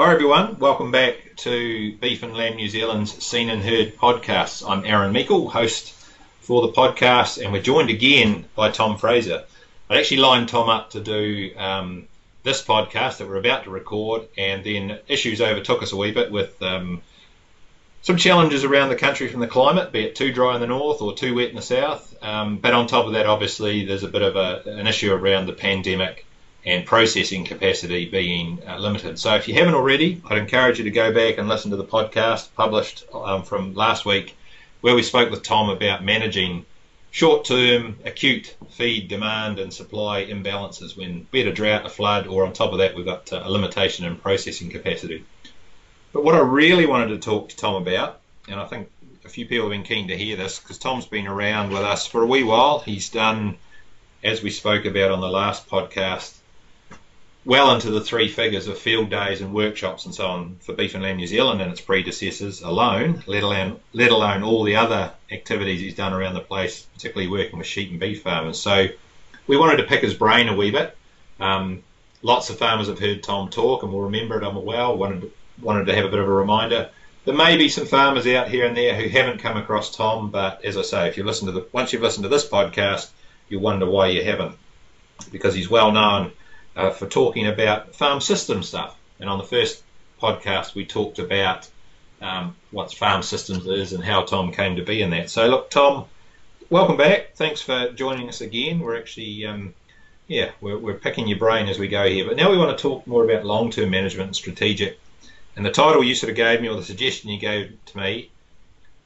Hi everyone, welcome back to Beef and Lamb New Zealand's Seen and Heard podcast. I'm Aaron Meikle, host for the podcast, and we're joined again by Tom Fraser. I actually lined Tom up to do um, this podcast that we're about to record, and then issues overtook us a wee bit with um, some challenges around the country from the climate, be it too dry in the north or too wet in the south. Um, but on top of that, obviously, there's a bit of a, an issue around the pandemic and processing capacity being uh, limited. So if you haven't already, I'd encourage you to go back and listen to the podcast published um, from last week, where we spoke with Tom about managing short-term acute feed demand and supply imbalances when we had a drought, a flood, or on top of that we've got uh, a limitation in processing capacity. But what I really wanted to talk to Tom about, and I think a few people have been keen to hear this because Tom's been around with us for a wee while. He's done, as we spoke about on the last podcast, well into the three figures of field days and workshops and so on for Beef and Lamb New Zealand and its predecessors alone, let alone let alone all the other activities he's done around the place, particularly working with sheep and beef farmers. So we wanted to pick his brain a wee bit. Um, lots of farmers have heard Tom talk and will remember it. I'm well. Wanted wanted to have a bit of a reminder. There may be some farmers out here and there who haven't come across Tom, but as I say, if you listen to the once you've listened to this podcast, you wonder why you haven't, because he's well known uh, for talking about farm system stuff. And on the first podcast, we talked about um, what farm systems is and how Tom came to be in that. So, look, Tom, welcome back. Thanks for joining us again. We're actually, um, yeah, we're, we're picking your brain as we go here. But now we want to talk more about long term management and strategic. And the title you sort of gave me, or the suggestion you gave to me,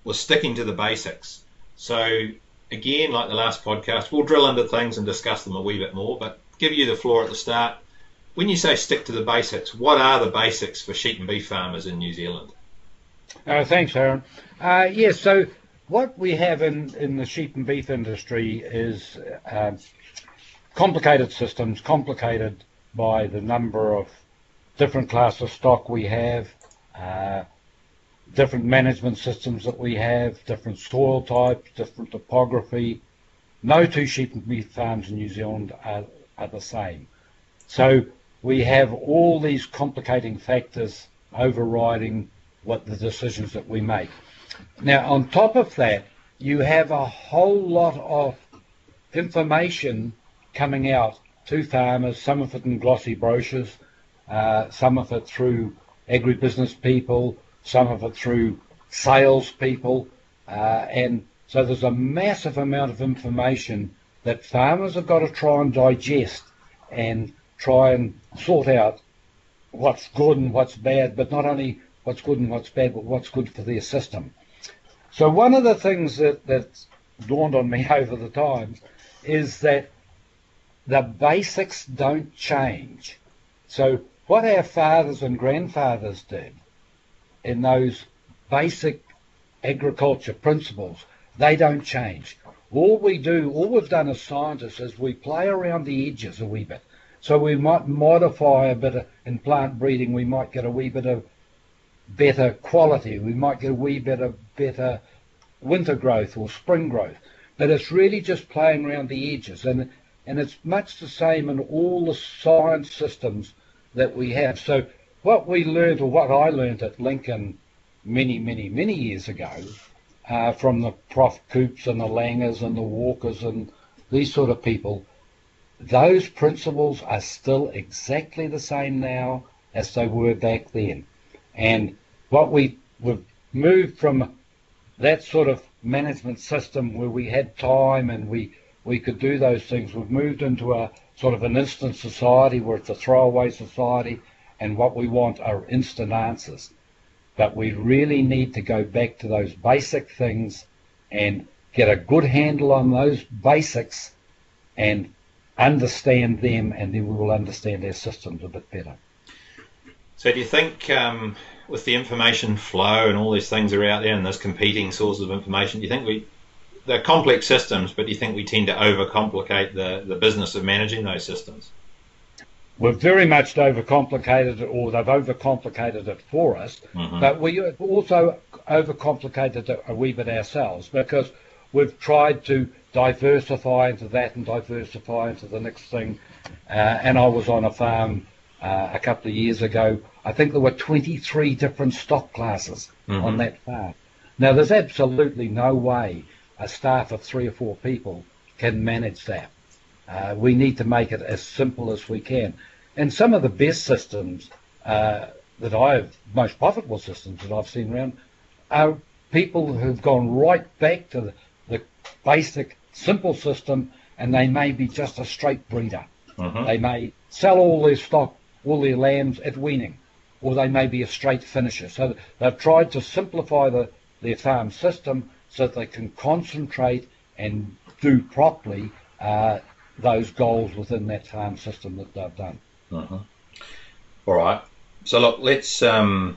was sticking to the basics. So, again, like the last podcast, we'll drill into things and discuss them a wee bit more. But give you the floor at the start. When you say stick to the basics, what are the basics for sheep and beef farmers in New Zealand? Uh, thanks, Aaron. Uh, yes, so what we have in, in the sheep and beef industry is uh, complicated systems, complicated by the number of different classes of stock we have, uh, different management systems that we have, different soil types, different topography. No two sheep and beef farms in New Zealand are are the same. So we have all these complicating factors overriding what the decisions that we make. Now, on top of that, you have a whole lot of information coming out to farmers, some of it in glossy brochures, uh, some of it through agribusiness people, some of it through sales people, uh, and so there's a massive amount of information that farmers have got to try and digest and try and sort out what's good and what's bad, but not only what's good and what's bad, but what's good for their system. So one of the things that, that's dawned on me over the times is that the basics don't change. So what our fathers and grandfathers did in those basic agriculture principles, they don't change. All we do, all we've done as scientists is we play around the edges a wee bit. So we might modify a bit of, in plant breeding, we might get a wee bit of better quality. We might get a wee bit of better winter growth or spring growth. But it's really just playing around the edges. And, and it's much the same in all the science systems that we have. So what we learned, or what I learned at Lincoln many, many, many years ago, uh, from the Prof Coops and the Langers and the Walkers and these sort of people, those principles are still exactly the same now as they were back then. And what we, we've moved from that sort of management system where we had time and we, we could do those things, we've moved into a sort of an instant society where it's a throwaway society and what we want are instant answers. But we really need to go back to those basic things and get a good handle on those basics and understand them, and then we will understand their systems a bit better. So, do you think um, with the information flow and all these things are out there and there's competing sources of information, do you think we they're complex systems, but do you think we tend to overcomplicate the, the business of managing those systems? We've very much overcomplicated it, or they've overcomplicated it for us, mm-hmm. but we've also overcomplicated it a wee bit ourselves because we've tried to diversify into that and diversify into the next thing. Uh, and I was on a farm uh, a couple of years ago, I think there were 23 different stock classes Mhm. on that farm. Now, there's absolutely no way a staff of three or four people can manage that. Uh, we need to make it as simple as we can. And some of the best systems uh, that I've, most profitable systems that I've seen around, are people who've gone right back to the, the basic, simple system, and they may be just a straight breeder. Mhm. They may sell all their stock, all their lambs at weaning, or they may be a straight finisher. So they've tried to simplify the, their farm system so that they can concentrate and do properly uh, those goals within that farm system that they've done. Mhm. All right. So look, let's um,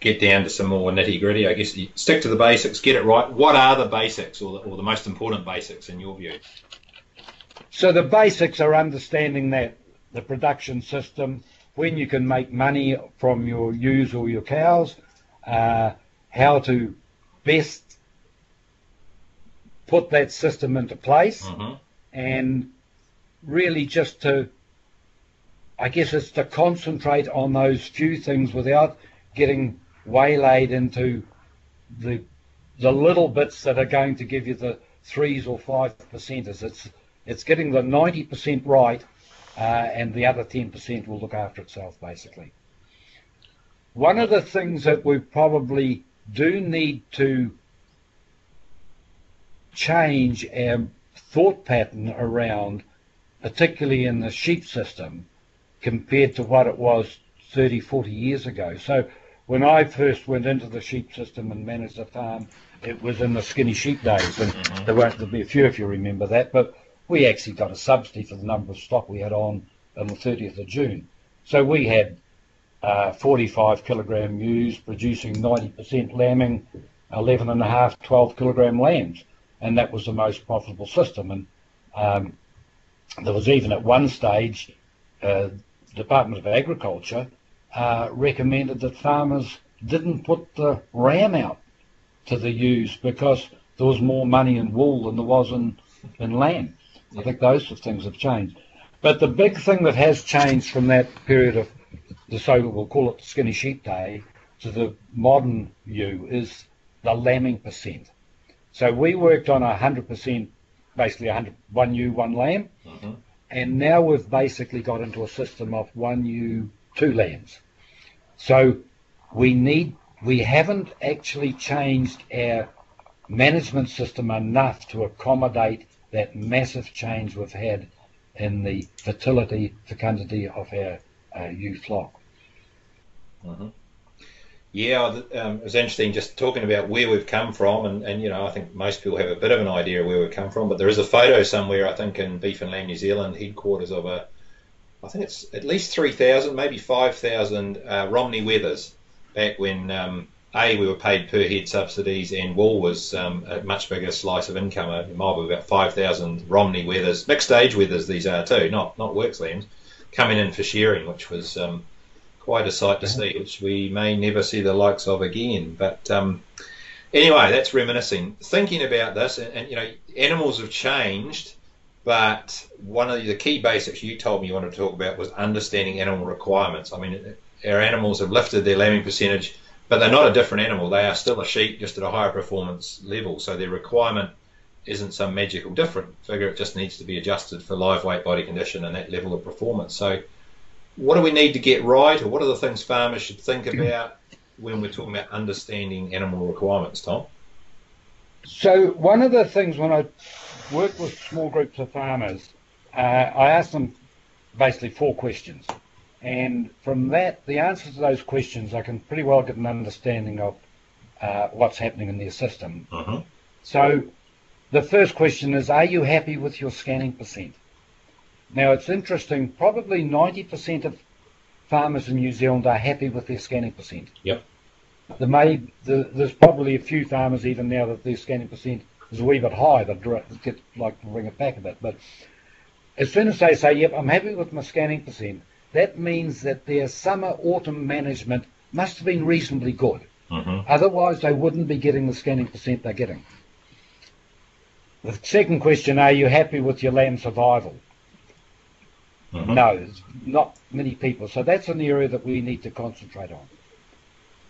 get down to some more nitty gritty. I guess stick to the basics, get it right. What are the basics, or the, or the most important basics in your view? So the basics are understanding that the production system, when you can make money from your ewes or your cows, uh, how to best put that system into place, hmm and really just to, I guess it's to concentrate on those few things without getting waylaid into the the little bits that are going to give you the threes or five percenters. It's it's getting the ninety percent right, uh, and the other ten percent will look after itself basically. One of the things that we probably do need to change our thought pattern around, particularly in the sheep system, compared to what it was 30, 40 years ago. So when I first went into the sheep system and managed a farm, it was in the skinny sheep days, and there won't there'll be a few if you remember that. But we actually got a subsidy for the number of stock we had on on the 30th of June. So we had uh, 45 kilogram ewes producing 90% lambing, 11 and a half, 12 kilogram lambs, and that was the most profitable system. And um, there was even at one stage, uh, Department of Agriculture uh, recommended that farmers didn't put the ram out to the ewes because there was more money in wool than there was in, in lamb. I think those sort of things have changed. But the big thing that has changed from that period of the so we'll call it the skinny sheep day to the modern ewe is the lambing percent. So we worked on a hundred percent, basically a hundred one ewe, one lamb, Mhm. And now we've basically got into a system of one ewe, two lambs. So we need we haven't actually changed our management system enough to accommodate that massive change we've had in the fertility, fecundity of our uh, ewe flock. Yeah, um, it was interesting just talking about where we've come from, and, and you know, I think most people have a bit of an idea of where we've come from, but there is a photo somewhere, I think, in Beef and Lamb New Zealand headquarters of a, I think it's at least 3,000, maybe 5,000 uh, Romney Wethers back when, um, A, we were paid per head subsidies, and wool was um, a much bigger slice of income. It might be about 5,000 Romney Wethers, mixed age Wethers these are too, not, not works lambs, coming in for shearing, which was. Um, quite a sight to see, which we may never see the likes of again. But um, anyway, that's reminiscing. Thinking about this, and, and you know, animals have changed, but one of the key basics you told me you wanted to talk about was understanding animal requirements. I mean, our animals have lifted their lambing percentage, but they're not a different animal. They are still a sheep, just at a higher performance level. So their requirement isn't some magical different figure. It just needs to be adjusted for live weight, body condition, and that level of performance. So what do we need to get right, or what are the things farmers should think about when we're talking about understanding animal requirements, Tom? So one of the things when I work with small groups of farmers, uh, I ask them basically four questions. And from that, the answers to those questions, I can pretty well get an understanding of uh, what's happening in their system. Mm-hmm. So the first question is, are you happy with your scanning percent? Now it's interesting, probably 90% of farmers in New Zealand are happy with their scanning percent. Yep. There may, the, there's probably a few farmers even now that their scanning percent is a wee bit high, they'd get, like to bring it back a bit. But as soon as they say, yep, I'm happy with my scanning percent, that means that their summer autumn management must have been reasonably good. Mm-hmm. Otherwise, they wouldn't be getting the scanning percent they're getting. The second question, are you happy with your lamb survival? Mm-hmm. No, not many people. So that's an area that we need to concentrate on.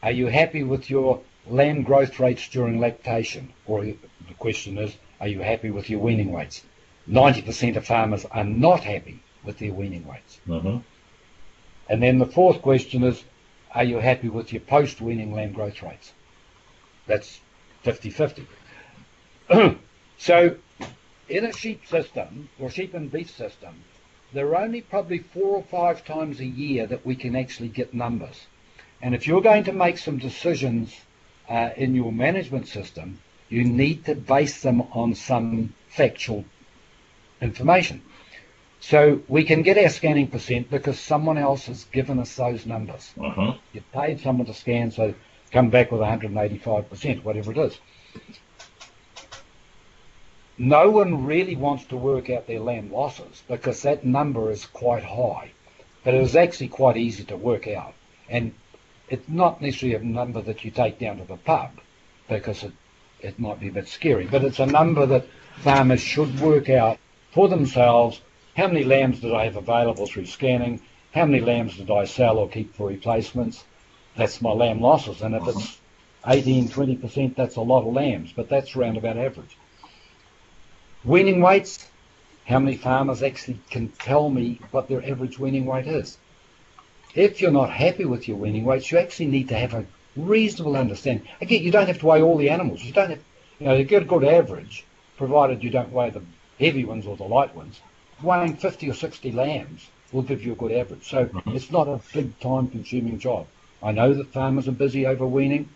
Are you happy with your lamb growth rates during lactation? Or the question is, are you happy with your weaning weights? 90% of farmers are not happy with their weaning weights. Mm-hmm. And then the fourth question is, are you happy with your post-weaning lamb growth rates? That's 50-50. so in a sheep system, or sheep and beef system, there are only probably four or five times a year that we can actually get numbers. And if you're going to make some decisions uh, in your management system, you need to base them on some factual information. So we can get our scanning percent because someone else has given us those numbers. Uh-huh. You paid someone to scan, so come back with 185%, whatever it is. No one really wants to work out their lamb losses because that number is quite high, but it is actually quite easy to work out. And it's not necessarily a number that you take down to the pub because it, it might be a bit scary, but it's a number that farmers should work out for themselves. How many lambs did I have available through scanning? How many lambs did I sell or keep for replacements? That's my lamb losses. And if it's 18, 20%, that's a lot of lambs, but that's around about average. Weaning weights, how many farmers actually can tell me what their average weaning weight is? If you're not happy with your weaning weights, you actually need to have a reasonable understanding. Again, you don't have to weigh all the animals. You don't have, you know, you get a good average, provided you don't weigh the heavy ones or the light ones. Weighing 50 or 60 lambs will give you a good average. So mm-hmm. it's not a big time consuming job. I know that farmers are busy over weaning,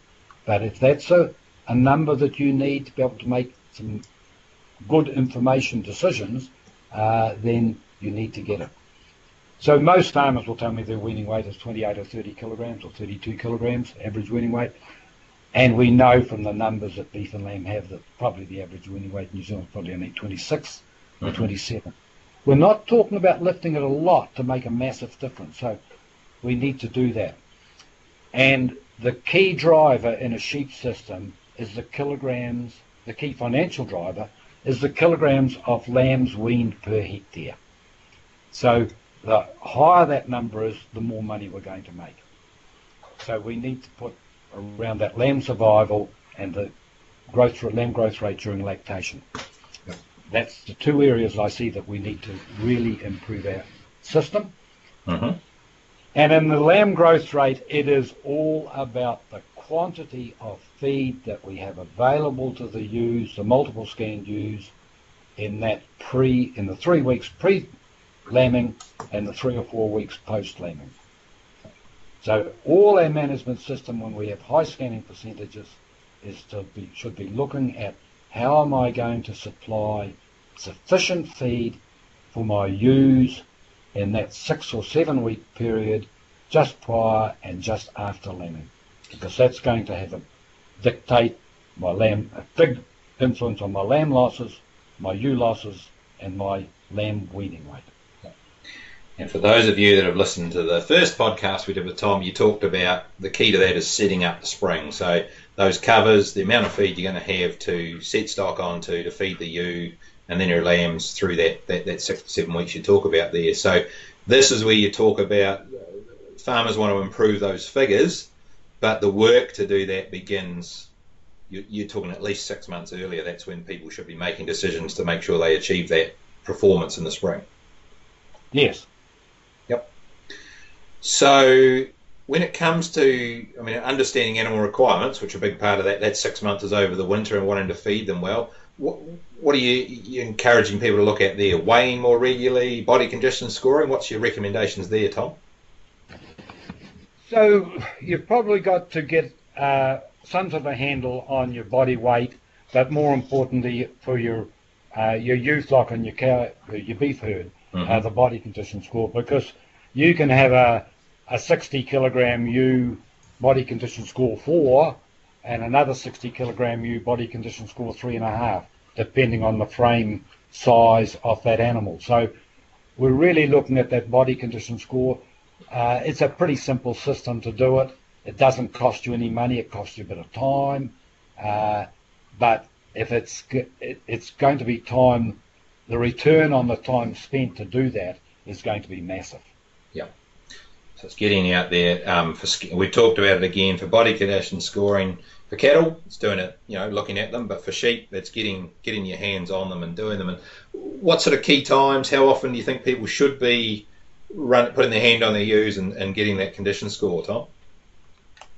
but if that's a, a number that you need to be able to make some good information decisions, uh, then you need to get it. So most farmers will tell me their weaning weight is 28 or 30 kilograms or 32 kilograms, average weaning weight. And we know from the numbers that beef and lamb have that probably the average weaning weight in New Zealand is probably only 26 or mm-hmm. 27. We're not talking about lifting it a lot to make a massive difference. So we need to do that. And the key driver in a sheep system is the kilograms, the key financial driver is the kilograms of lambs weaned per hectare. So the higher that number is, the more money we're going to make. So we need to put around that lamb survival and the growth lamb growth rate during lactation. That's the two areas I see that we need to really improve our system. Mm-hmm. And in the lamb growth rate, it is all about the quantity of feed that we have available to the ewes, the multiple scanned ewes, in that pre, in the three weeks pre-lambing and the three or four weeks post-lambing. So all our management system, when we have high scanning percentages, is to be, should be looking at how am I going to supply sufficient feed for my ewes in that six or seven week period just prior and just after lambing because that's going to have a dictate my lamb a big influence on my lamb losses, my ewe losses, and my lamb weaning weight. And for those of you that have listened to the first podcast we did with Tom, you talked about the key to that is setting up the spring. So those covers, the amount of feed you're going to have to set stock onto to feed the ewe and then your lambs through that, that, that six to seven weeks you talk about there. So this is where you talk about farmers want to improve those figures but the work to do that begins. You're talking at least six months earlier. That's when people should be making decisions to make sure they achieve that performance in the spring. Yes. Yep. So when it comes to, I mean, understanding animal requirements, which are a big part of that, that six months is over the winter and wanting to feed them well. What, what are you, you encouraging people to look at there? Weighing more regularly, body condition scoring. What's your recommendations there, Tom? So you've probably got to get uh, some sort of a handle on your body weight, but more importantly for your uh, your youth like on your cow, your beef herd, uh, mm-hmm. uh, the body condition score, because you can have a a 60 kilogram ewe body condition score four, and another 60 kilogram ewe body condition score three and a half, depending on the frame size of that animal. So we're really looking at that body condition score uh, it's a pretty simple system to do it. It doesn't cost you any money. It costs you a bit of time. Uh, but if it's it, it's going to be time, the return on the time spent to do that is going to be massive. Yeah. So it's getting out there um, for. We talked about it again for body condition scoring for cattle. It's doing it, you know, looking at them. But for sheep, it's getting getting your hands on them and doing them. And what sort of key times? How often do you think people should be run putting their hand on their ewes and, and getting that condition score, Tom?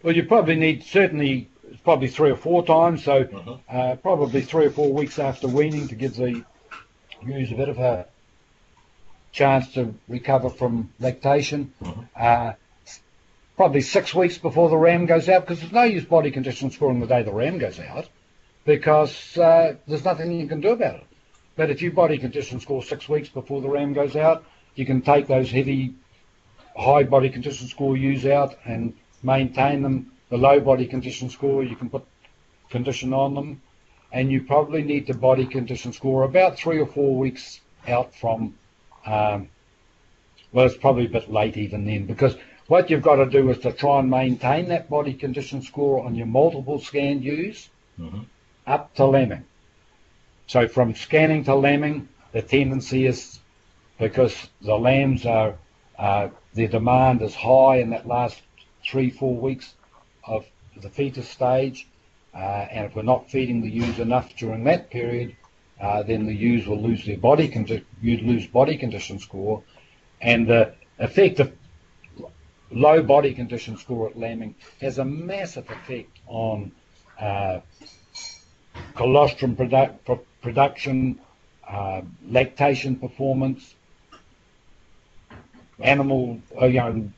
Well, you probably need certainly probably three or four times. So Mhm. uh, probably three or four weeks after weaning to give the ewes a bit of a chance to recover from lactation. Mhm. Uh, probably six weeks before the ram goes out because there's no use body condition scoring the day the ram goes out because uh, there's nothing you can do about it. But if you body condition score six weeks before the ram goes out, you can take those heavy, high body condition score ewes out and maintain them. The low body condition score, you can put condition on them, and you probably need to body condition score about three or four weeks out from. Um, well, it's probably a bit late even then because what you've got to do is to try and maintain that body condition score on your multiple scanned ewes Mhm. up to lambing. So from scanning to lambing, the tendency is because the lambs are uh, their demand is high in that last three four weeks of the fetus stage, uh, and if we're not feeding the ewes enough during that period, uh, then the ewes will lose their body condi- you'd lose body condition score, and the effect of low body condition score at lambing has a massive effect on uh, colostrum produ- pro- production, uh, lactation performance, animal, uh, you know,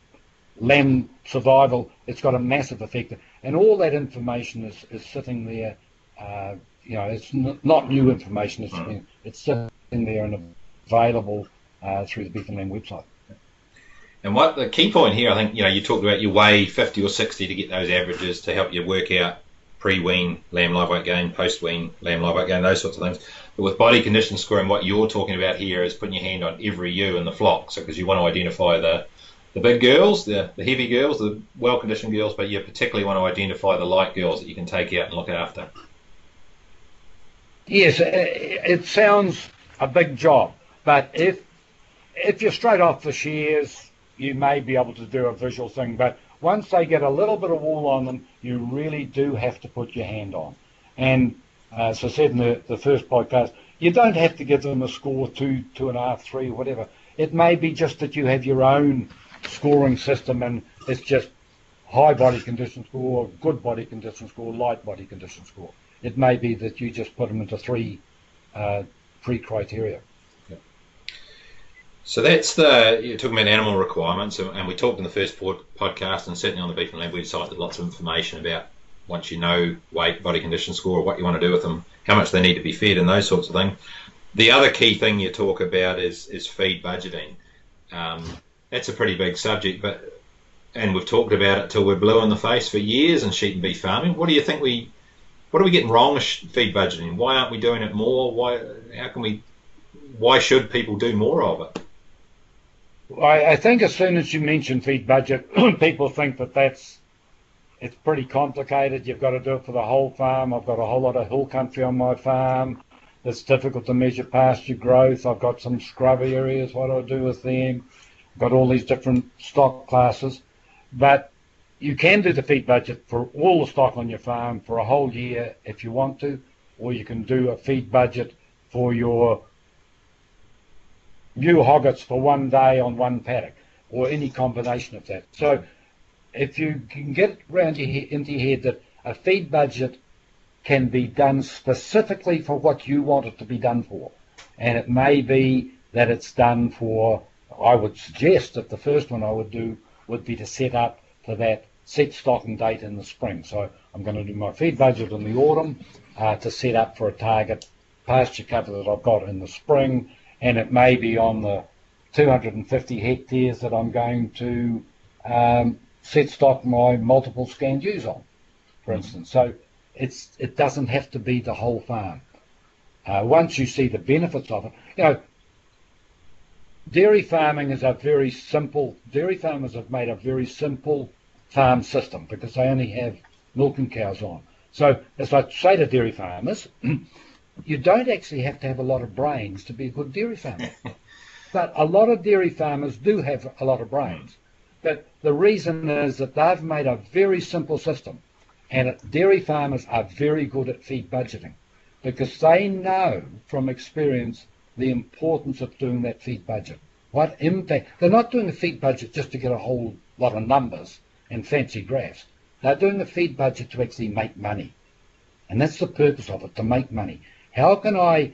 lamb survival. It's got a massive effect, and all that information is, is sitting there. Uh, you know, it's n- not new information. It's Mhm. it's sitting there and available uh, through the Beef and Lamb website. And what the key point here, I think, you know, you talked about you weigh 50 or 60 to get those averages to help you work out pre-wean lamb live weight gain, post-wean lamb live weight gain, those sorts of things. But with body condition scoring, what you're talking about here is putting your hand on every ewe in the flock. So because you want to identify the the big girls, the, the heavy girls, the well-conditioned girls, but you particularly want to identify the light girls that you can take out and look after. Yes, it, it sounds a big job, but if if you're straight off the shears, you may be able to do a visual thing. But once they get a little bit of wool on them, you really do have to put your hand on. And uh, as I said in the, the first podcast, you don't have to give them a score two, two and a half, three, whatever. It may be just that you have your own scoring system and it's just high body condition score, good body condition score, light body condition score. It may be that you just put them into three uh, three criteria. So that's the you're talking about animal requirements, and, we talked in the first pod, podcast, and certainly on the Beef and Lamb website, there's lots of information about once you know weight, body condition score, what you want to do with them, how much they need to be fed, and those sorts of things. The other key thing you talk about is is feed budgeting. Um, that's a pretty big subject, but and we've talked about it till we're blue in the face for years in sheep and beef farming. What do you think we what are we getting wrong with feed budgeting? Why aren't we doing it more? Why how can we why should people do more of it? I, I think as soon as you mention feed budget, people think that that's it's pretty complicated. You've got to do it for the whole farm. I've got a whole lot of hill country on my farm. It's difficult to measure pasture growth. I've got some scrub areas. What do I do with them? I've got all these different stock classes. But you can do the feed budget for all the stock on your farm for a whole year if you want to, or you can do a feed budget for your ewe hoggets for one day on one paddock, or any combination of that. So if you can get around your into your head that a feed budget can be done specifically for what you want it to be done for, and it may be that it's done for. I would suggest that the first one I would do would be to set up for that set stocking date in the spring. So I'm going to do my feed budget in the autumn uh, to set up for a target pasture cover that I've got in the spring, and it may be on the 250 hectares that I'm going to um, set stock my multiple scan ewes on, for instance. So it's it doesn't have to be the whole farm. Uh, once you see the benefits of it, you know, dairy farming is a very simple. Dairy farmers have made a very simple farm system because they only have milking cows on. So as I say to dairy farmers, you don't actually have to have a lot of brains to be a good dairy farmer. but a lot of dairy farmers do have a lot of brains. But the reason is that they've made a very simple system, and dairy farmers are very good at feed budgeting because they know from experience the importance of doing that feed budget. What impact? They're not doing a feed budget just to get a whole lot of numbers and fancy graphs. They're doing a feed budget to actually make money. And that's the purpose of it, to make money. How can I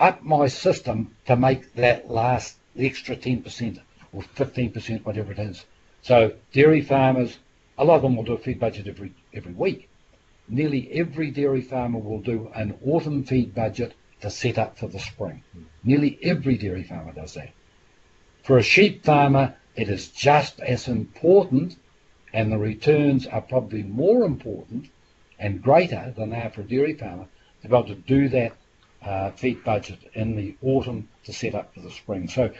up my system to make that last extra 10% or 15%, whatever it is? So dairy farmers, a lot of them will do a feed budget every, every week. Nearly every dairy farmer will do an autumn feed budget to set up for the spring. Nearly every dairy farmer does that. For a sheep farmer, it is just as important, and the returns are probably more important and greater than they are for a dairy farmer to be able to do that uh, feed budget in the autumn to set up for the spring. So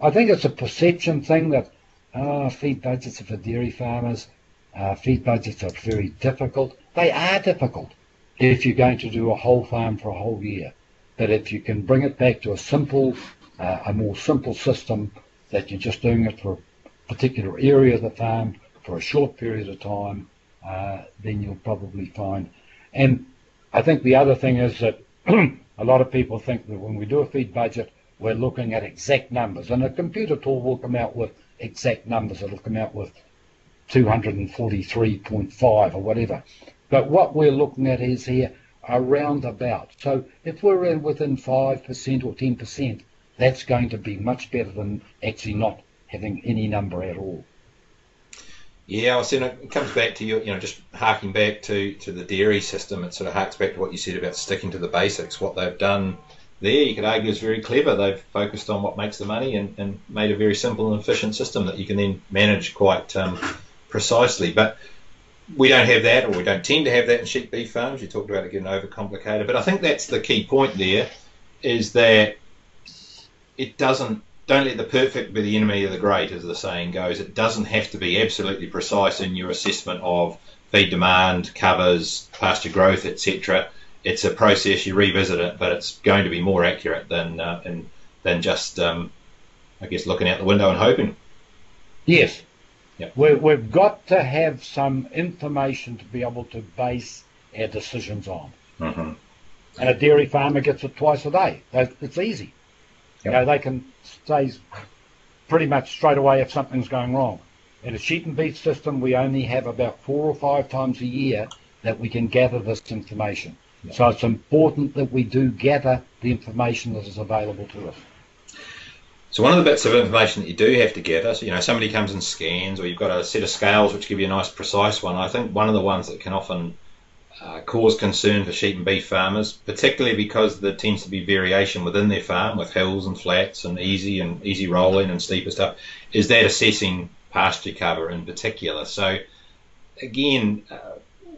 I think it's a perception thing that oh, feed budgets are for dairy farmers. Uh, feed budgets are very difficult. They are difficult if you're going to do a whole farm for a whole year. But if you can bring it back to a simple, uh, a more simple system that you're just doing it for a particular area of the farm for a short period of time, uh, then you'll probably find. And I think the other thing is that a lot of people think that when we do a feed budget, we're looking at exact numbers. And a computer tool will come out with exact numbers. It'll come out with 243.5 or whatever. But what we're looking at is here around about. So if we're in within 5% or 10%, that's going to be much better than actually not having any number at all. Yeah, I said it comes back to you, you know, just harking back to, to the dairy system. It sort of harks back to what you said about sticking to the basics. What they've done there, you could argue, is very clever. They've focused on what makes the money and, and made a very simple and efficient system that you can then manage quite um, precisely. But we don't have that, or we don't tend to have that in sheep beef farms. You talked about it getting overcomplicated, but I think that's the key point there, is that it doesn't. Don't let the perfect be the enemy of the great, as the saying goes. It doesn't have to be absolutely precise in your assessment of feed demand, covers, pasture growth, etc. It's a process. You revisit it, but it's going to be more accurate than uh, in, than just, um, I guess, looking out the window and hoping. Yes, Yep. we we've got to have some information to be able to base our decisions on. Mm-hmm. And a dairy farmer gets it twice a day. It's easy. Yep. You know, they can say pretty much straight away if something's going wrong. In a sheep and beef system, we only have about four or five times a year that we can gather this information. Yep. So it's important that we do gather the information that is available to us. So one of the bits of information that you do have to gather, so you know, somebody comes and scans, or you've got a set of scales which give you a nice precise one. I think one of the ones that can often uh, cause concern for sheep and beef farmers, particularly because there tends to be variation within their farm with hills and flats and easy and easy rolling and steeper stuff, is that assessing pasture cover in particular. So again, uh,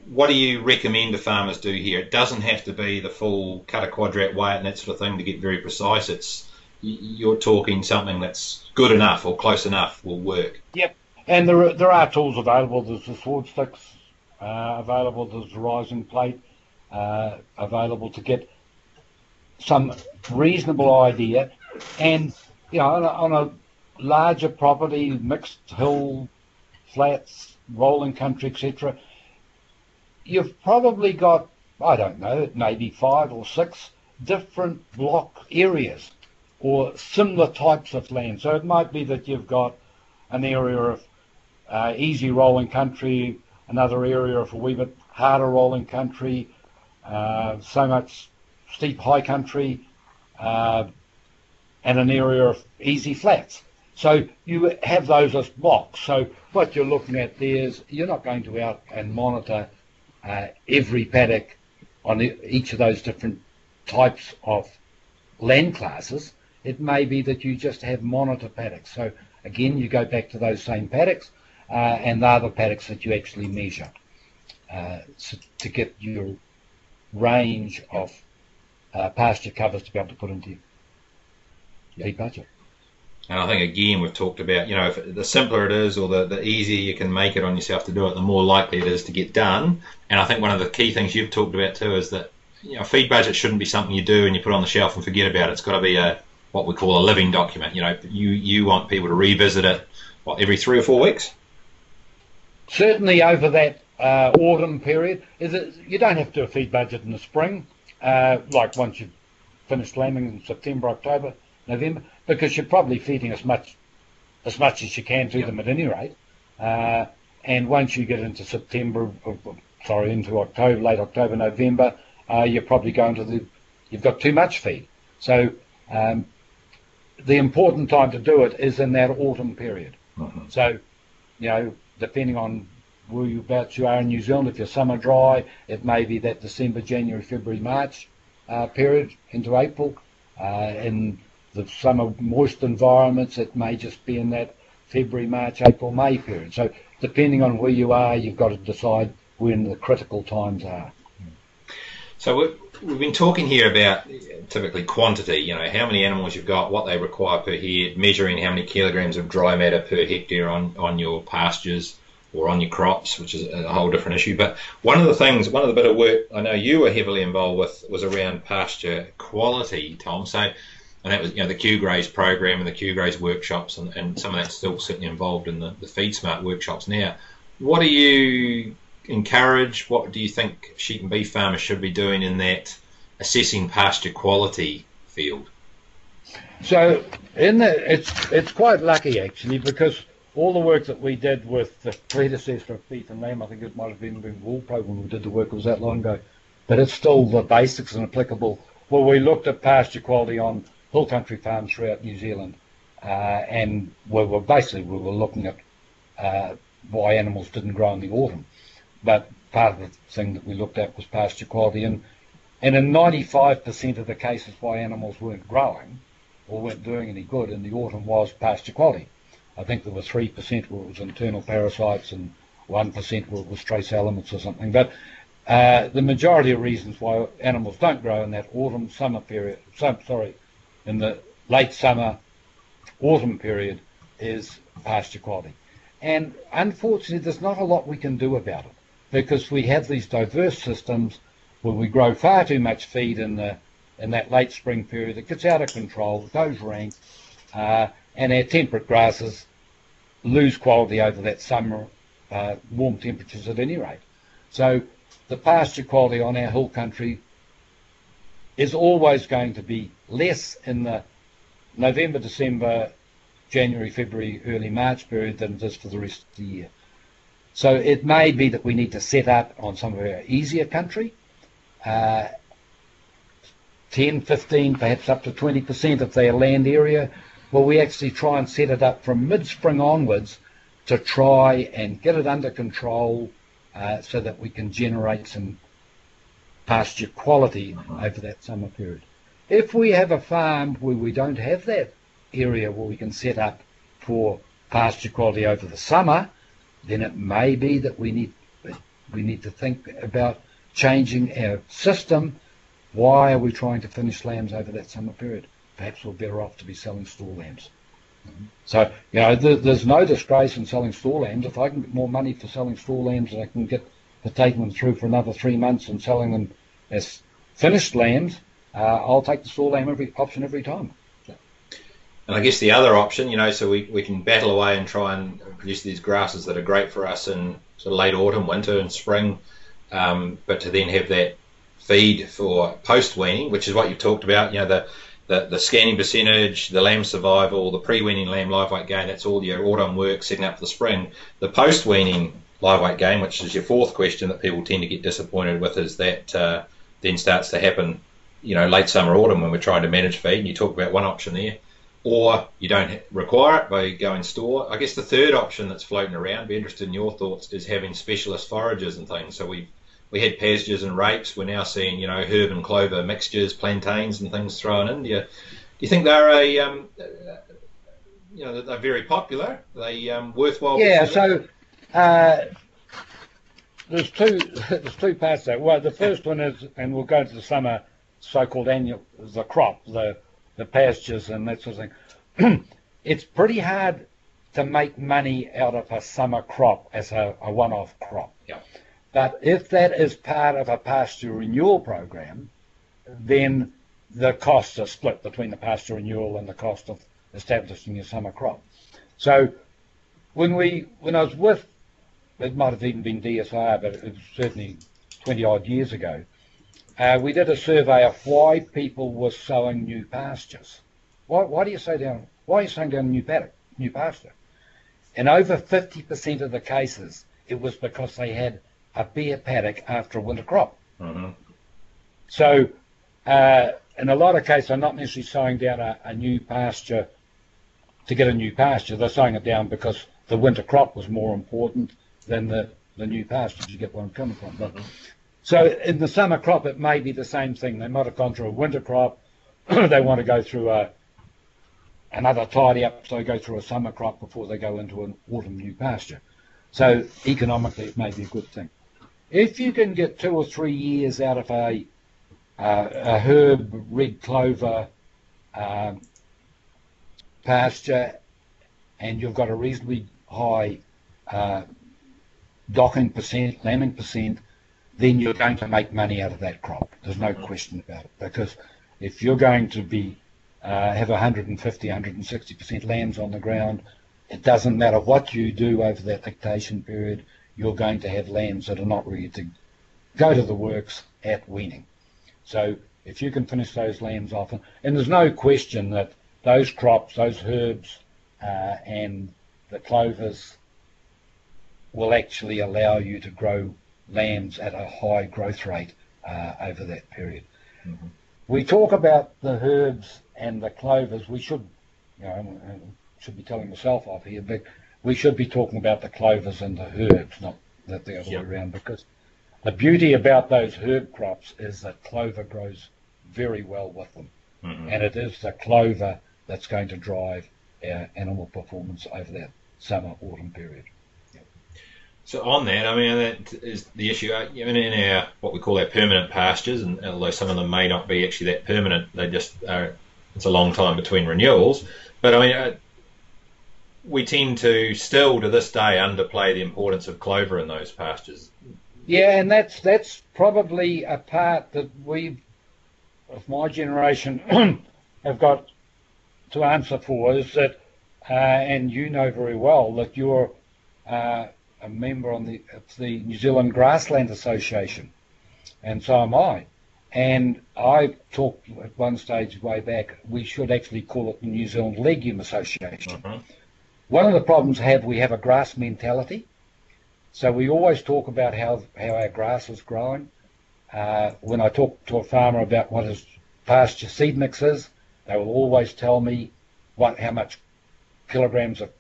what do you recommend the farmers do here? It doesn't have to be the full cut a quadrat weight and that sort of thing to get very precise. It's you're talking something that's good enough or close enough will work. Yep, and there are, there are tools available. There's the sward sticks available. to the rising plate uh, available to get some reasonable idea. And you know, on a, on a larger property, mixed hill, flats, rolling country, etc., you've probably got I don't know, maybe five or six different block areas or similar types of land. So it might be that you've got an area of uh, easy rolling country, another area of a wee bit harder rolling country, uh, so much steep high country, uh, and an area of easy flats. So you have those as blocks. So what you're looking at there is you're not going to out and monitor uh, every paddock on each of those different types of land classes. It may be that you just have monitor paddocks. So again, you go back to those same paddocks, and they're the paddocks that you actually measure uh, so to get your range of uh, pasture covers to be able to put into your feed budget. And I think again we've talked about you know if the simpler it is or the, the easier you can make it on yourself to do it, the more likely it is to get done. And I think one of the key things you've talked about too is that you know feed budget shouldn't be something you do and you put on the shelf and forget about it. It's got to be a what we call a living document. You know, you you want people to revisit it what every three or four weeks. Certainly over that uh, autumn period, is it? You don't have to do a feed budget in the spring, uh, like once you've finished lambing in September, October, November, because you're probably feeding as much as much as you can to yep. them at any rate. Uh, and once you get into September, sorry, into October, late October, November, uh, you're probably going to the, you've got too much feed. So um, the important time to do it is in that autumn period. Mm-hmm. So, you know, depending on whereabouts you are in New Zealand, if you're summer dry, it may be that December, January, February, March uh, period into April. Uh, in the summer moist environments, it may just be in that February, March, April, May period. So depending on where you are, you've got to decide when the critical times are. So we've, been talking here about typically quantity, you know, how many animals you've got, what they require per head, measuring how many kilograms of dry matter per hectare on, on your pastures or on your crops, which is a whole different issue. But one of the things, one of the bit of work I know you were heavily involved with was around pasture quality, Tom. So, and that was, you know, the Q-Graze program and the Q-Graze workshops, and, and some of that's still certainly involved in the, the Feed Smart workshops now. What are you encourage? What do you think sheep and beef farmers should be doing in that assessing pasture quality field? So, in the, it's it's quite lucky actually because all the work that we did with the predecessor of beef and lamb, I think it might have been the Wool program when we did the work, it was that long ago, but it's still the basics and applicable. Well, we looked at pasture quality on hill country farms throughout New Zealand, uh, and we were basically we were looking at uh, why animals didn't grow in the autumn. But part of the thing that we looked at was pasture quality, and and in 95% of the cases why animals weren't growing or weren't doing any good in the autumn was pasture quality. I think there were 3% where it was internal parasites and 1% where it was trace elements or something. But uh, the majority of reasons why animals don't grow in that autumn summer period, some, sorry, in the late summer autumn period is pasture quality. And unfortunately, there's not a lot we can do about it because we have these diverse systems where we grow far too much feed in the in that late spring period. It gets out of control, it goes rank, uh, and our temperate grasses lose quality over that summer uh, warm temperatures at any rate. So the pasture quality on our hill country is always going to be less in the November, December, January, February, early March period than it is for the rest of the year. So it may be that we need to set up on some of our easier country, uh, 10, 15, perhaps up to 20% of their land area, where we actually try and set it up from mid-spring onwards to try and get it under control uh, so that we can generate some pasture quality over that summer period. If we have a farm where we don't have that area where we can set up for pasture quality over the summer, then it may be that we need we need to think about changing our system. Why are we trying to finish lambs over that summer period? Perhaps we're better off to be selling store lambs. Mm-hmm. So, you know, th- there's no disgrace in selling store lambs. If I can get more money for selling store lambs and I can get for taking them through for another three months and selling them as finished lambs, uh, I'll take the store lamb every option every time. And I guess the other option, you know, so we, we can battle away and try and produce these grasses that are great for us in sort of late autumn, winter, and spring, um, but to then have that feed for post weaning, which is what you've talked about, you know, the, the, the scanning percentage, the lamb survival, the pre weaning lamb live weight gain, that's all your autumn work setting up for the spring. The post weaning live weight gain, which is your fourth question that people tend to get disappointed with, is that uh, then starts to happen, you know, late summer, autumn when we're trying to manage feed. And you talk about one option there or you don't require it by going store. I guess the third option that's floating around, be interested in your thoughts, is having specialist foragers and things. So we we had pastures and rapes. We're now seeing you know herb and clover mixtures, plantains and things thrown in. Do you, do you think they're a um, you know they're very popular? Are they um, worthwhile? Yeah. So. Uh, there's two there's two parts there. Well, the first one is, and we'll go to the summer so-called annual the crop, the the pastures and that sort of thing. it's pretty hard to make money out of a summer crop as a, a one-off crop. Yeah. But if that is part of a pasture renewal program, then the costs are split between the pasture renewal and the cost of establishing your summer crop. So when we when I was with it might have even been DSI, but it was certainly 20 odd years ago. Uh, we did a survey of why people were sowing new pastures. Why, why do you sow down? Why are you sowing down new paddock, new pasture? In over 50% of the cases, it was because they had a bare paddock after a winter crop. Mm-hmm. So, uh, in a lot of cases, they're not necessarily sowing down a, a new pasture to get a new pasture. They're sowing it down because the winter crop was more important than the, the new pasture. You get I'm coming from. But, so in the summer crop, it may be the same thing. They might have gone through a winter crop. they want to go through a another tidy up, so they go through a summer crop before they go into an autumn new pasture. So economically, it may be a good thing. If you can get two or three years out of a uh, a herb red clover um, pasture, and you've got a reasonably high uh, docking percent, lambing percent, then you're going to make money out of that crop. There's no question about it. Because if you're going to be uh, have 150, 160 percent lambs on the ground, it doesn't matter what you do over that lactation period. You're going to have lambs that are not ready to go to the works at weaning. So if you can finish those lambs off, and, and there's no question that those crops, those herbs, uh, and the clovers will actually allow you to grow lambs at a high growth rate uh, over that period. Mm-hmm. We talk about the herbs and the clovers. We should, you know, should be telling myself off here, but we should be talking about the clovers and the herbs, not the, the other yep. way around, because the beauty about those herb crops is that clover grows very well with them. Mm-hmm. And it is the clover that's going to drive our animal performance over that summer autumn period. So on that, I mean, that is the issue. I mean, in our what we call our permanent pastures, and although some of them may not be actually that permanent, they just are. It's a long time between renewals. But I mean, uh, we tend to still to this day underplay the importance of clover in those pastures. Yeah, and that's that's probably a part that we, of my generation, have got to answer for. Is that, uh, and you know very well that you're. Uh, a member on the the New Zealand Grassland Association, and so am I. And I talked at one stage way back, we should actually call it the New Zealand Legume Association. Mm-hmm. One of the problems have we have a grass mentality. So we always talk about how how our grass is growing. Uh, when I talk to a farmer about what his pasture seed mix is, they will always tell me what how much kilograms of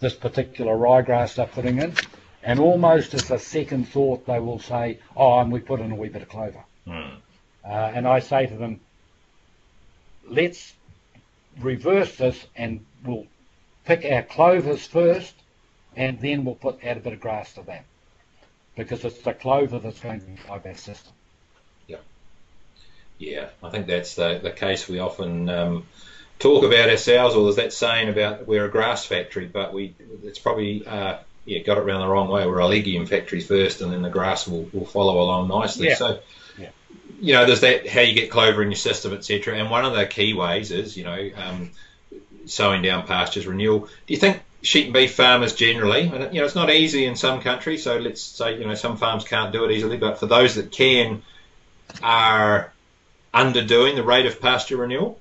this particular ryegrass they're putting in, and almost as a second thought they will say, "Oh, and we put in a wee bit of clover." Mm. Uh, and I say to them, "Let's reverse this, and we'll pick our clovers first, and then we'll put add a bit of grass to that, because it's the clover that's going to drive our system." Yeah, yeah, I think that's the the case. We often um, talk about ourselves, or there's that saying about we're a grass factory, but we it's probably uh, yeah got it around the wrong way. We're a legume factory first, and then the grass will, will follow along nicely. Yeah. So. You know, there's that how you get clover in your system, etc. And one of the key ways is, you know, um, sowing down pastures renewal. Do you think sheep and beef farmers generally, and you know, it's not easy in some countries, so let's say, you know, some farms can't do it easily, but for those that can, are underdoing the rate of pasture renewal?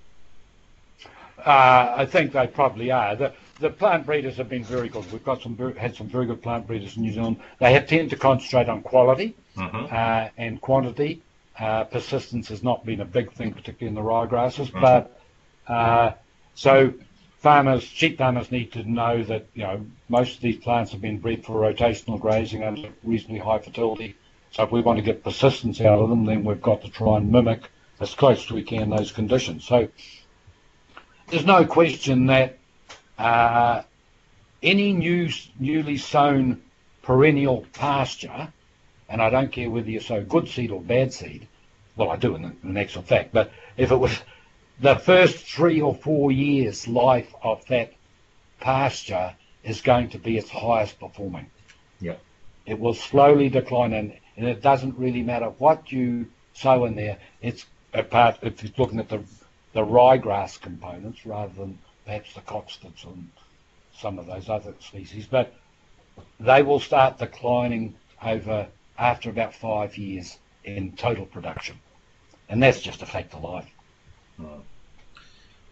Uh, I think they probably are. The, the plant breeders have been very good. We've got some had some very good plant breeders in New Zealand. They have tended to concentrate on quality mm-hmm. uh, and quantity. Uh, persistence has not been a big thing, particularly in the ryegrasses. Mm-hmm. But uh, so farmers, sheep farmers, need to know that you know most of these plants have been bred for rotational grazing under reasonably high fertility. So if we want to get persistence out of them, then we've got to try and mimic as close as we can those conditions. So there's no question that uh, any new, newly sown perennial pasture, and I don't care whether you sow good seed or bad seed, well, I do in, in actual fact, but if it was the first three or four years life of that pasture is going to be its highest performing. Yeah. It will slowly decline, and, and it doesn't really matter what you sow in there. It's apart if you're looking at the the ryegrass components rather than perhaps the cocksfoots and some of those other species, but they will start declining over after about five years in total production, and that's just a fact of life. Hmm.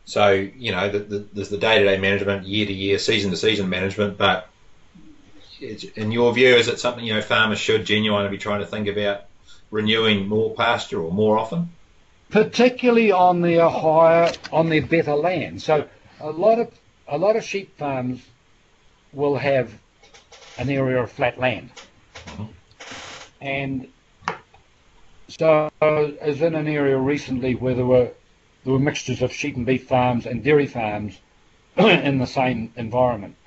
So you know, the, the, there's the day-to-day management, year-to-year, season-to-season management, but in your view, is it something you know farmers should genuinely be trying to think about renewing more pasture or more often? Particularly on their higher, on their better land. So a lot of a lot of sheep farms will have an area of flat land, mm-hmm. and so I was in an area recently where there were there were mixtures of sheep and beef farms and dairy farms in the same environment.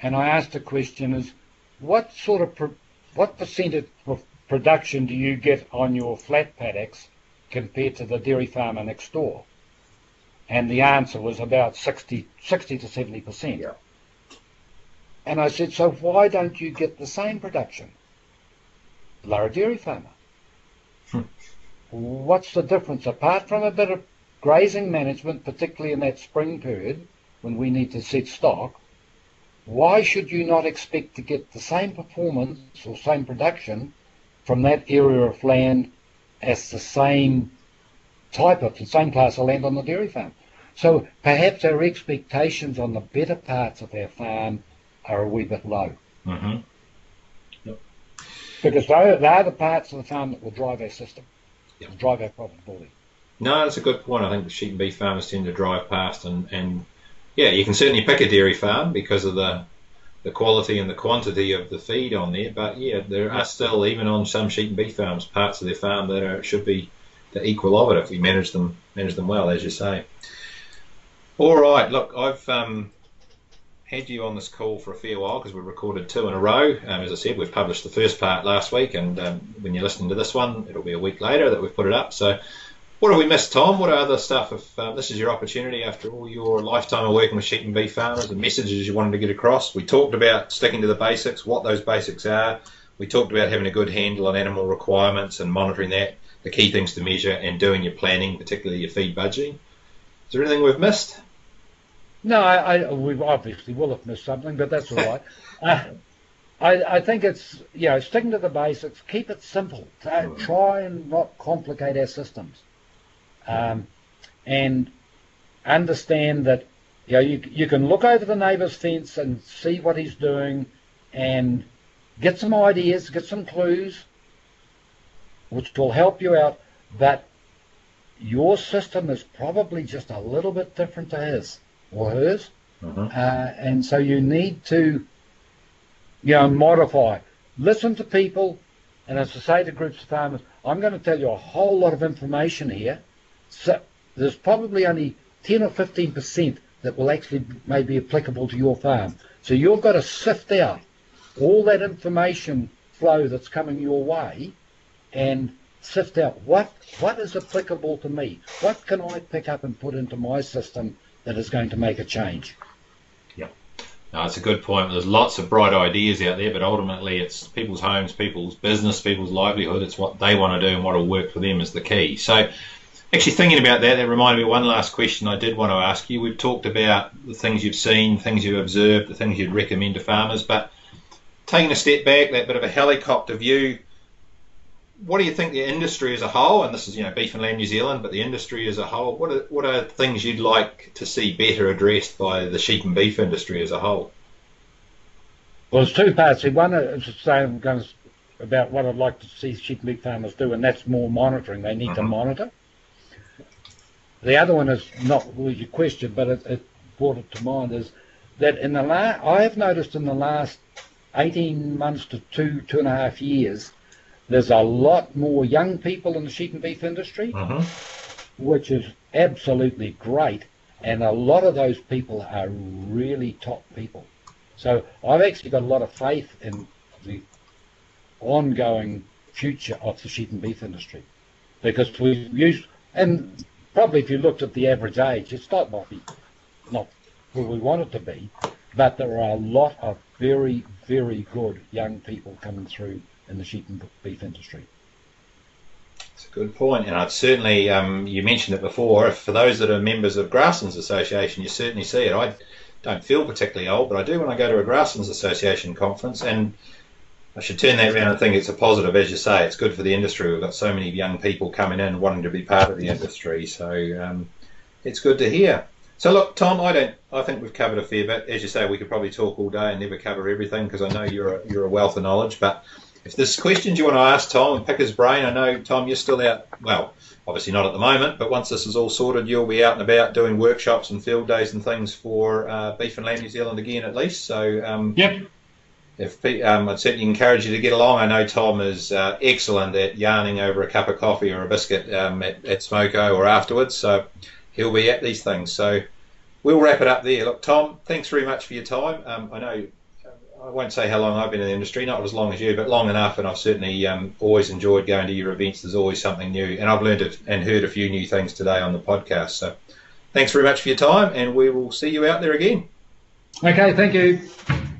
And I asked the question is, what sort of, pro- what percentage of production do you get on your flat paddocks compared to the dairy farmer next door? And the answer was about 60, 60 to 70%. Yeah. And I said, so why don't you get the same production? They're a dairy farmer. Hmm. What's the difference? Apart from a bit of grazing management, particularly in that spring period when we need to set stock, why should you not expect to get the same performance or same production from that area of land as the same type of, the same class of land on the dairy farm? So perhaps our expectations on the better parts of our farm are a wee bit low. Mm-hmm. Yep. Because they're, they're the parts of the farm that will drive our system, yep. drive our profitability. No, that's a good point. I think the sheep and beef farmers tend to drive past and, and yeah, you can certainly pick a dairy farm because of the the quality and the quantity of the feed on there. But yeah, there are still even on some sheep and beef farms parts of their farm that are should be the equal of it if we manage them manage them well, as you say. All right, look, I've um, had you on this call for a fair while because we've recorded two in a row. Um, as I said, we've published the first part last week, and um, when you're listening to this one, it'll be a week later that we've put it up. So what have we missed, Tom? What other stuff? If um, this is your opportunity after all your lifetime of working with sheep and beef farmers, the messages you wanted to get across. We talked about sticking to the basics, what those basics are. We talked about having a good handle on animal requirements and monitoring that, the key things to measure, and doing your planning, particularly your feed budgeting. Is there anything we've missed? No, I, I we obviously will have missed something, but that's all right. uh, I, I, think it's you know sticking to the basics, keep it simple. Try and not complicate our systems um, and understand that you know you, you can look over the neighbour's fence and see what he's doing and get some ideas, get some clues, which will help you out. But your system is probably just a little bit different to his or hers, uh-huh. uh, and so you need to, you know, modify. Listen to people, and as I say to groups of farmers, I'm going to tell you a whole lot of information here so there's probably only 10 or 15% that will actually may be applicable to your farm. So you've got to sift out all that information flow that's coming your way and sift out what what is applicable to me. What can I pick up and put into my system that is going to make a change? Yeah. No, it's a good point. There's lots of bright ideas out there, but ultimately it's people's homes, people's business, people's livelihood. It's what they want to do and what will work for them is the key. So Actually, thinking about that, that reminded me of one last question I did want to ask you. We've talked about the things you've seen, things you've observed, the things you'd recommend to farmers, but taking a step back, that bit of a helicopter view, what do you think the industry as a whole, and this is you know Beef and Lamb New Zealand, but the industry as a whole, what are what are things you'd like to see better addressed by the sheep and beef industry as a whole? Well, there's two parts. One is saying about what I'd like to see sheep and beef farmers do, and that's more monitoring. They need mm-hmm. to monitor. The other one is not really your question, but it, it brought it to mind is that in the la- I have noticed in the last 18 months to two, two and a half years, there's a lot more young people in the sheep and beef industry, uh-huh. which is absolutely great. And a lot of those people are really top people. So I've actually got a lot of faith in the ongoing future of the sheep and beef industry because we've used, and probably if you looked at the average age, it's not might be not where we want it to be, but there are a lot of very, very good young people coming through in the sheep and beef industry. It's a good point, and I'd certainly um, you mentioned it before. For those that are members of Grasslands Association, you certainly see it. I don't feel particularly old, but I do when I go to a Grasslands Association conference, and I should turn that around and think it's a positive, as you say. It's good for the industry. We've got so many young people coming in wanting to be part of the industry, so um, it's good to hear. So look, Tom, I don't. I think we've covered a fair bit. As you say, we could probably talk all day and never cover everything because I know you're a, you're a wealth of knowledge. But if there's questions you want to ask Tom and pick his brain, I know Tom, you're still out. Well, obviously not at the moment, but once this is all sorted, you'll be out and about doing workshops and field days and things for uh, Beef and Lamb New Zealand again, at least. So um, yep. If um, I'd certainly encourage you to get along. I know Tom is uh, excellent at yarning over a cup of coffee or a biscuit um, at, at Smoko or afterwards. So he'll be at these things. So we'll wrap it up there. Look, Tom, thanks very much for your time. Um, I know I won't say how long I've been in the industry, not as long as you, but long enough, and I've certainly um, always enjoyed going to your events. There's always something new, and I've learned it and heard a few new things today on the podcast. So thanks very much for your time, and we will see you out there again. Okay, thank you.